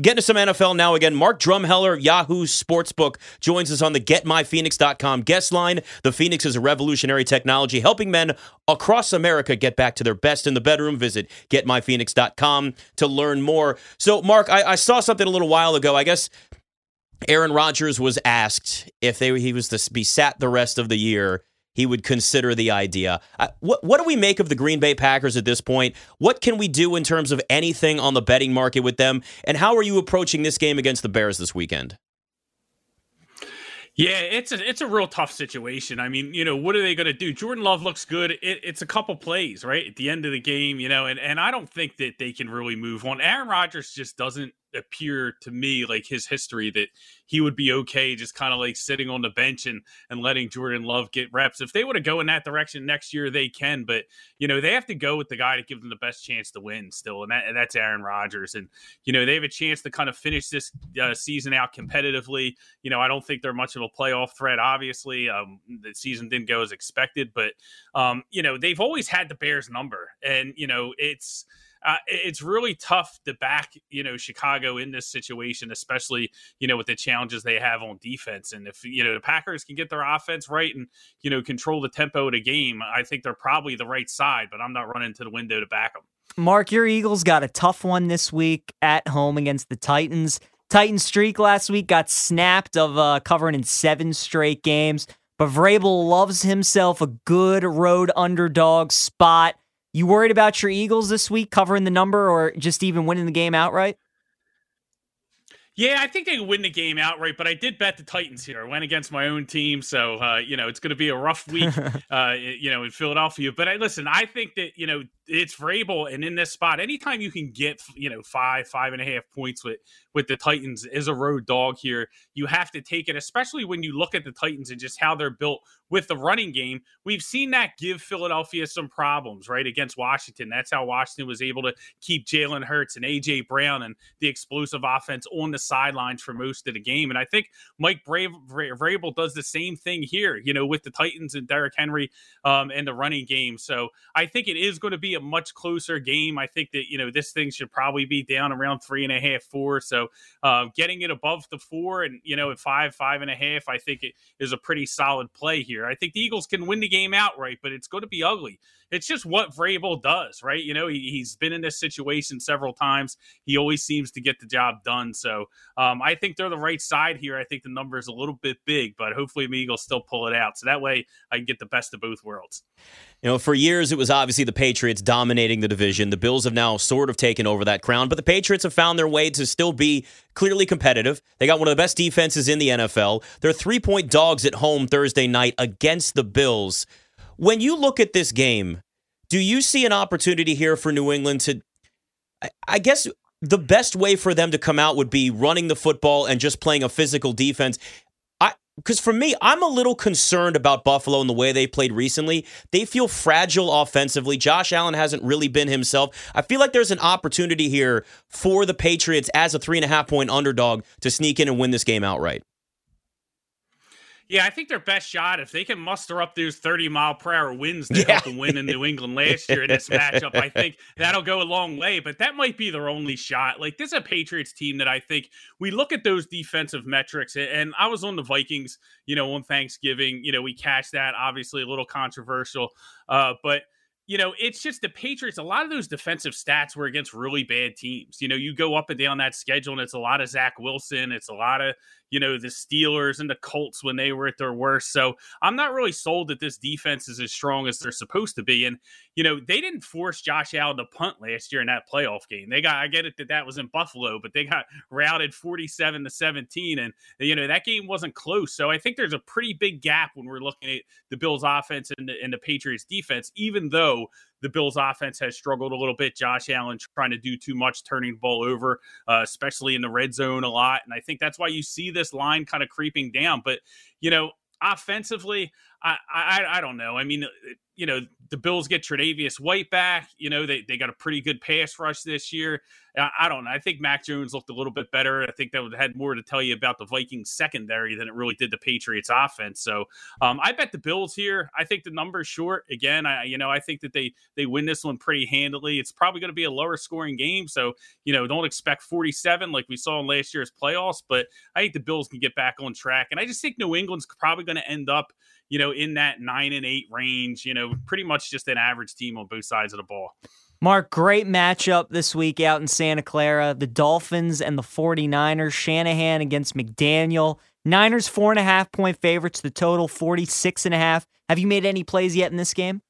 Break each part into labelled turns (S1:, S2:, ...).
S1: Getting to some NFL now again. Mark Drumheller, Yahoo Sportsbook, joins us on the GetMyPhoenix.com guest line. The Phoenix is a revolutionary technology helping men across America get back to their best in the bedroom. Visit GetMyPhoenix.com to learn more. So, Mark, I, I saw something a little while ago. I guess Aaron Rodgers was asked if they, he was to be sat the rest of the year he would consider the idea. Uh, what what do we make of the Green Bay Packers at this point? What can we do in terms of anything on the betting market with them? And how are you approaching this game against the Bears this weekend?
S2: Yeah, it's a it's a real tough situation. I mean, you know, what are they going to do? Jordan Love looks good. It, it's a couple plays, right, at the end of the game, you know, and and I don't think that they can really move on. Aaron Rodgers just doesn't appear to me like his history that he would be okay just kind of like sitting on the bench and and letting Jordan Love get reps. If they want to go in that direction next year, they can, but you know they have to go with the guy to give them the best chance to win still, and, that, and that's Aaron Rodgers. And you know they have a chance to kind of finish this uh, season out competitively. You know I don't think they're much of a playoff threat. Obviously, um, the season didn't go as expected, but um, you know they've always had the Bears number, and you know it's uh, it's really tough to back you know Chicago in this situation, especially you know with the challenges they have on defense. And if you know the Packers can get their offense right and you know control the tempo of the game, I think they're probably the right side. But I'm not running to the window to back them.
S3: Mark, your Eagles got a tough one this week at home against the Titans. Titan streak last week got snapped of uh, covering in seven straight games. But Vrabel loves himself a good road underdog spot. You worried about your Eagles this week covering the number or just even winning the game outright?
S2: Yeah, I think they win the game outright, but I did bet the Titans here. I went against my own team, so uh, you know it's going to be a rough week, uh, you know, in Philadelphia. But I listen. I think that you know it's Vrabel, and in this spot, anytime you can get you know five, five and a half points with with the Titans as a road dog here, you have to take it. Especially when you look at the Titans and just how they're built with the running game. We've seen that give Philadelphia some problems, right, against Washington. That's how Washington was able to keep Jalen Hurts and AJ Brown and the explosive offense on the sidelines for most of the game. And I think Mike Brave, Vrabel does the same thing here, you know, with the Titans and Derrick Henry um, and the running game. So I think it is going to be a much closer game. I think that you know this thing should probably be down around three and a half, four. So uh, getting it above the four and you know at five, five and a half, I think it is a pretty solid play here. I think the Eagles can win the game outright, but it's going to be ugly. It's just what Vrabel does, right? You know, he, has been in this situation several times. He always seems to get the job done. So um, I think they're the right side here. I think the number is a little bit big, but hopefully the Eagles still pull it out. So that way I can get the best of both worlds.
S1: You know, for years it was obviously the Patriots dominating the division. The Bills have now sort of taken over that crown, but the Patriots have found their way to still be clearly competitive. They got one of the best defenses in the NFL. They're three point dogs at home Thursday night against the Bills. When you look at this game, do you see an opportunity here for New England to, I guess, the best way for them to come out would be running the football and just playing a physical defense I because for me, I'm a little concerned about Buffalo and the way they played recently. They feel fragile offensively. Josh Allen hasn't really been himself. I feel like there's an opportunity here for the Patriots as a three and a half point underdog to sneak in and win this game outright.
S2: Yeah, I think their best shot, if they can muster up those 30 mile per hour winds to yeah. help them win in New England last year in this matchup, I think that'll go a long way. But that might be their only shot. Like, this is a Patriots team that I think we look at those defensive metrics. And I was on the Vikings, you know, on Thanksgiving. You know, we catch that, obviously a little controversial. Uh, but you know, it's just the Patriots. A lot of those defensive stats were against really bad teams. You know, you go up and down that schedule, and it's a lot of Zach Wilson. It's a lot of you know, the Steelers and the Colts when they were at their worst. So I'm not really sold that this defense is as strong as they're supposed to be. And, you know, they didn't force Josh Allen to punt last year in that playoff game. They got, I get it that that was in Buffalo, but they got routed 47 to 17. And, you know, that game wasn't close. So I think there's a pretty big gap when we're looking at the Bills offense and the, and the Patriots defense, even though the Bills offense has struggled a little bit. Josh Allen trying to do too much, turning the ball over, uh, especially in the red zone a lot. And I think that's why you see this line kind of creeping down. But, you know, offensively, I, I, I don't know. I mean, you know, the Bills get Tre'Davious White back. You know, they, they got a pretty good pass rush this year. I, I don't know. I think Mac Jones looked a little bit better. I think that would have had more to tell you about the Vikings secondary than it really did the Patriots offense. So um, I bet the Bills here. I think the number's short. Again, I you know I think that they they win this one pretty handily. It's probably going to be a lower scoring game. So you know don't expect 47 like we saw in last year's playoffs. But I think the Bills can get back on track, and I just think New England's probably going to end up you know, in that nine and eight range, you know, pretty much just an average team on both sides of the ball.
S3: Mark, great matchup this week out in Santa Clara. The Dolphins and the 49ers. Shanahan against McDaniel. Niners four and a half point favorites. The total 46 and a half. Have you made any plays yet in this game?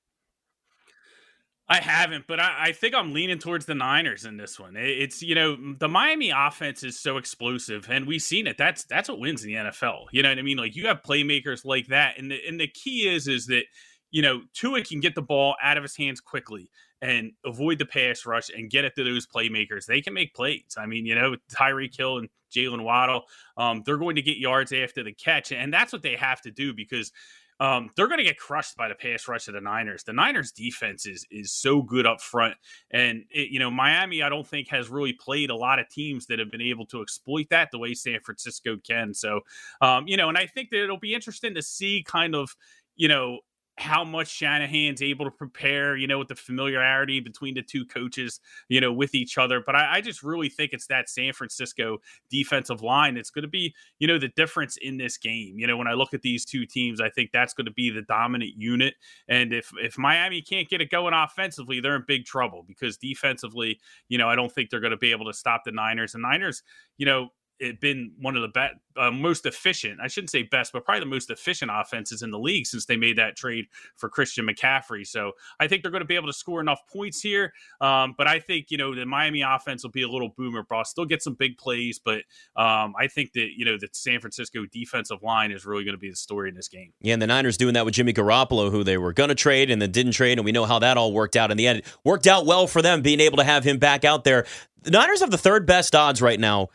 S2: I haven't, but I, I, think I'm leaning towards the Niners in this one. It's you know the Miami offense is so explosive, and we've seen it. That's that's what wins in the NFL. You know what I mean? Like you have playmakers like that, and the, and the key is is that you know Tua can get the ball out of his hands quickly and avoid the pass rush and get it to those playmakers. They can make plays. I mean, you know, Tyreek Hill and Jalen Waddle, um, they're going to get yards after the catch, and that's what they have to do because um, they're going to get crushed by the pass rush of the Niners. The Niners defense is is so good up front, and it, you know Miami, I don't think has really played a lot of teams that have been able to exploit that the way San Francisco can. So, um, you know, and I think that it'll be interesting to see kind of you know how much Shanahan's able to prepare, you know, with the familiarity between the two coaches, you know, with each other. But I, I just really think it's that San Francisco defensive line that's going to be, you know, the difference in this game. You know, when I look at these two teams, I think that's going to be the dominant unit. And if if Miami can't get it going offensively, they're in big trouble because defensively, you know, I don't think they're going to be able to stop the Niners. And Niners, you know, it been one of the best, uh, most efficient. I shouldn't say best, but probably the most efficient offenses in the league since they made that trade for Christian McCaffrey. So I think they're going to be able to score enough points here. Um, but I think you know the Miami offense will be a little boomer bust. Still get some big plays, but um, I think that you know the San Francisco defensive line is really going to be the story in this game.
S1: Yeah, and the Niners doing that with Jimmy Garoppolo, who they were going to trade and then didn't trade, and we know how that all worked out in the end. It worked out well for them being able to have him back out there. The Niners have the third best odds right now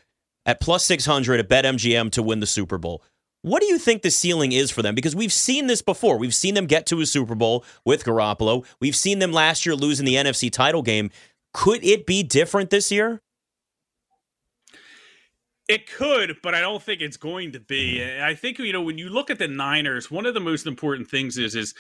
S1: at plus 600 at BetMGM to win the Super Bowl. What do you think the ceiling is for them? Because we've seen this before. We've seen them get to a Super Bowl with Garoppolo. We've seen them last year lose in the NFC title game. Could it be different this year?
S2: It could, but I don't think it's going to be. I think you know when you look at the Niners, one of the most important things is is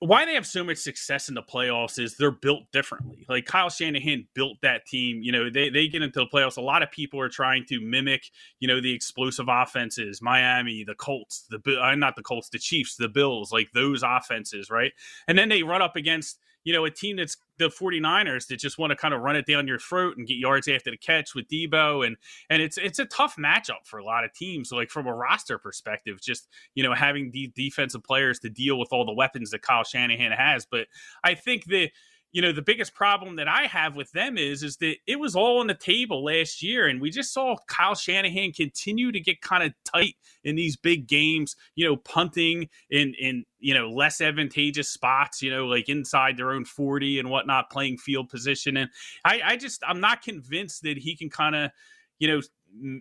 S2: why they have so much success in the playoffs is they're built differently. Like Kyle Shanahan built that team. You know, they, they get into the playoffs. A lot of people are trying to mimic, you know, the explosive offenses, Miami, the Colts, the uh, not the Colts, the Chiefs, the Bills, like those offenses, right? And then they run up against you know, a team that's the 49ers that just want to kind of run it down your throat and get yards after the catch with Deebo and and it's it's a tough matchup for a lot of teams like from a roster perspective just you know having the defensive players to deal with all the weapons that Kyle Shanahan has but I think that you know the biggest problem that I have with them is is that it was all on the table last year, and we just saw Kyle Shanahan continue to get kind of tight in these big games. You know, punting in in you know less advantageous spots. You know, like inside their own forty and whatnot, playing field position. And I, I just I'm not convinced that he can kind of you know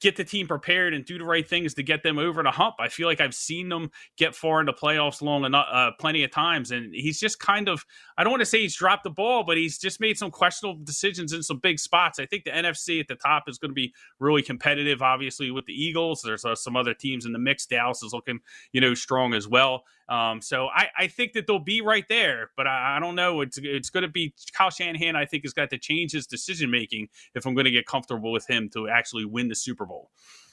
S2: get the team prepared and do the right things to get them over the hump. I feel like I've seen them get far into playoffs long enough, uh, plenty of times, and he's just kind of I don't want to say he's dropped the ball, but he's just made some questionable decisions in some big spots. I think the NFC at the top is going to be really competitive. Obviously, with the Eagles, there's uh, some other teams in the mix. Dallas is looking you know strong as well. Um, so I, I think that they'll be right there, but I, I don't know. It's it's going to be Kyle Shanahan. I think has got to change his decision making if I'm going to get comfortable with him to actually win the Super Bowl.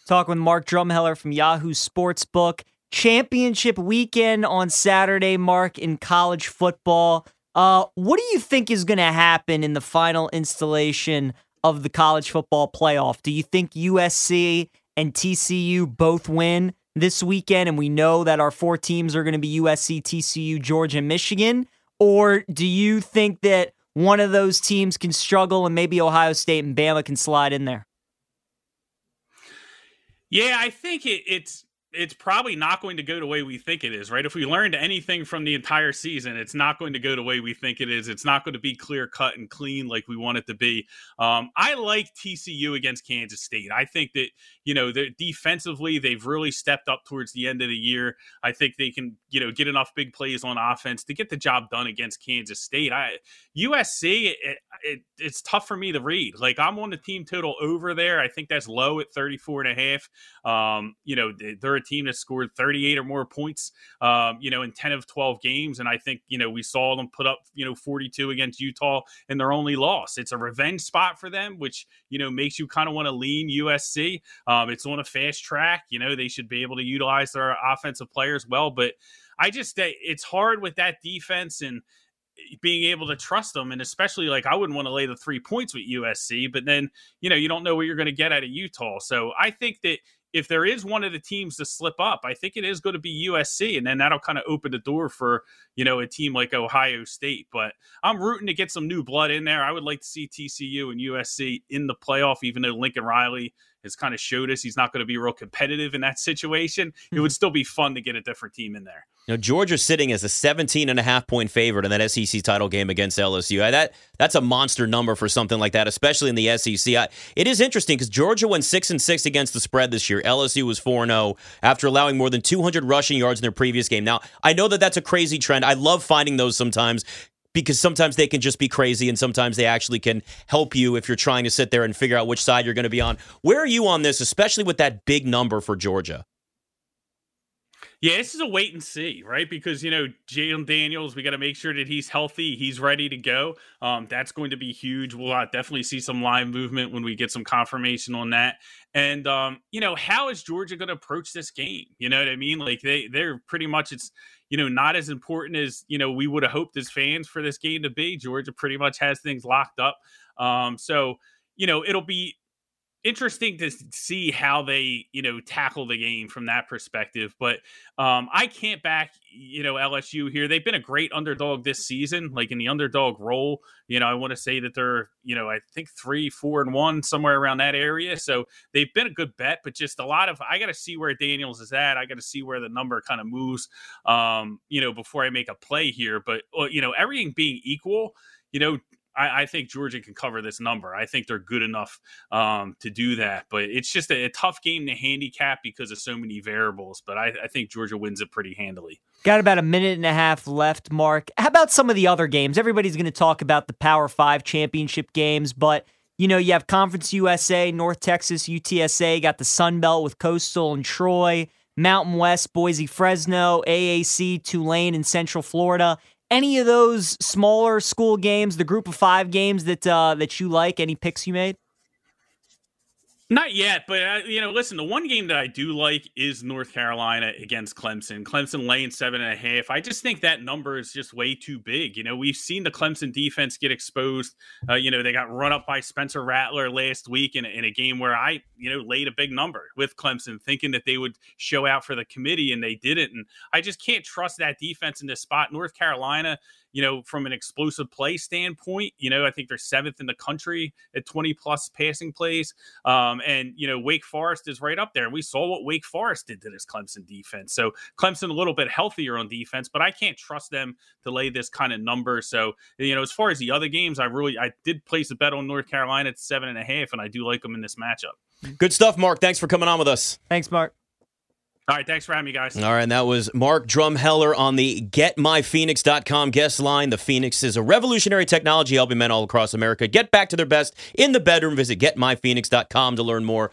S3: Talk with Mark Drumheller from Yahoo Sportsbook. Championship weekend on Saturday, Mark, in college football. Uh, what do you think is going to happen in the final installation of the college football playoff? Do you think USC and TCU both win this weekend, and we know that our four teams are going to be USC, TCU, Georgia, and Michigan? Or do you think that one of those teams can struggle and maybe Ohio State and Bama can slide in there?
S2: Yeah, I think it, it's it's probably not going to go the way we think it is, right? If we learned anything from the entire season, it's not going to go the way we think it is. It's not going to be clear cut and clean like we want it to be. Um, I like TCU against Kansas State. I think that, you know, defensively, they've really stepped up towards the end of the year. I think they can, you know, get enough big plays on offense to get the job done against Kansas State. I USC, it, it, it's tough for me to read. Like, I'm on the team total over there. I think that's low at 34 and a half. Um, you know, they're team that scored 38 or more points, um, you know, in 10 of 12 games. And I think, you know, we saw them put up, you know, 42 against Utah in their only loss. It's a revenge spot for them, which, you know, makes you kind of want to lean USC. Um, it's on a fast track. You know, they should be able to utilize their offensive players well. But I just, it's hard with that defense and, being able to trust them and especially like I wouldn't want to lay the 3 points with USC but then you know you don't know what you're going to get out of Utah so I think that if there is one of the teams to slip up, I think it is going to be USC, and then that'll kind of open the door for you know a team like Ohio State. But I'm rooting to get some new blood in there. I would like to see TCU and USC in the playoff, even though Lincoln Riley has kind of showed us he's not going to be real competitive in that situation. It mm-hmm. would still be fun to get a different team in there.
S1: Now, Georgia's sitting as a 17 and a half point favorite in that SEC title game against LSU. Uh, that that's a monster number for something like that, especially in the SEC. I, uh, it is interesting because Georgia went six and six against the spread this year. LSU was four and zero oh after allowing more than 200 rushing yards in their previous game. Now, I know that that's a crazy trend. I love finding those sometimes because sometimes they can just be crazy and sometimes they actually can help you if you're trying to sit there and figure out which side you're going to be on. Where are you on this, especially with that big number for Georgia?
S2: Yeah, this is a wait and see, right? Because you know Jayden Daniels, we got to make sure that he's healthy, he's ready to go. Um, that's going to be huge. We'll uh, definitely see some live movement when we get some confirmation on that. And um, you know, how is Georgia going to approach this game? You know what I mean? Like they they're pretty much it's you know not as important as you know we would have hoped as fans for this game to be. Georgia pretty much has things locked up. Um, so you know it'll be interesting to see how they you know tackle the game from that perspective but um i can't back you know lsu here. They've been a great underdog this season like in the underdog role. You know i want to say that they're you know i think three four and one somewhere around that area so they've been a good bet but just a lot of i gotta see where daniels is at. I gotta see where the number kind of moves um you know before i make a play here but you know everything being equal you know I, I, think Georgia can cover this number. I think they're good enough um, to do that. But it's just a, a, tough game to handicap because of so many variables. But I, I, think Georgia wins it pretty handily.
S3: Got about a minute and a half left, Mark. How about some of the other games? Everybody's going to talk about the Power Five championship games, but you know you have Conference USA, North Texas, UTSA. Got the Sun Belt with Coastal and Troy. Mountain West, Boise, Fresno, AAC, Tulane, and Central Florida any of those smaller school games, the group of five games that uh, that you like? Any picks you made?
S2: Not yet, but uh, you know, listen. The one game that I do like is North Carolina against Clemson. Clemson laying seven and a half. I just think that number is just way too big. You know, we've seen the Clemson defense get exposed. Uh, you know, they got run up by Spencer Rattler last week in, in a game where I, you know, laid a big number with Clemson, thinking that they would show out for the committee, and they didn't. And I just can't trust that defense in this spot. North Carolina you know, from an explosive play standpoint, you know, I think they're seventh in the country at 20 plus passing plays. Um, and, you know, Wake Forest is right up there. And we saw what Wake Forest did to this Clemson defense. So Clemson a little bit healthier on defense, but I can't trust them to lay this kind of number. So, you know, as far as the other games, I really, I did place a bet on North Carolina at seven and a half, and I do like them in this matchup.
S1: Good stuff, Mark. Thanks for coming on with us.
S3: Thanks, Mark.
S2: All right, thanks for having me, guys.
S1: All right, and that was Mark Drumheller on the GetMyPhoenix.com guest line. The Phoenix is a revolutionary technology helping men all across America get back to their best in the bedroom. Visit GetMyPhoenix.com to learn more.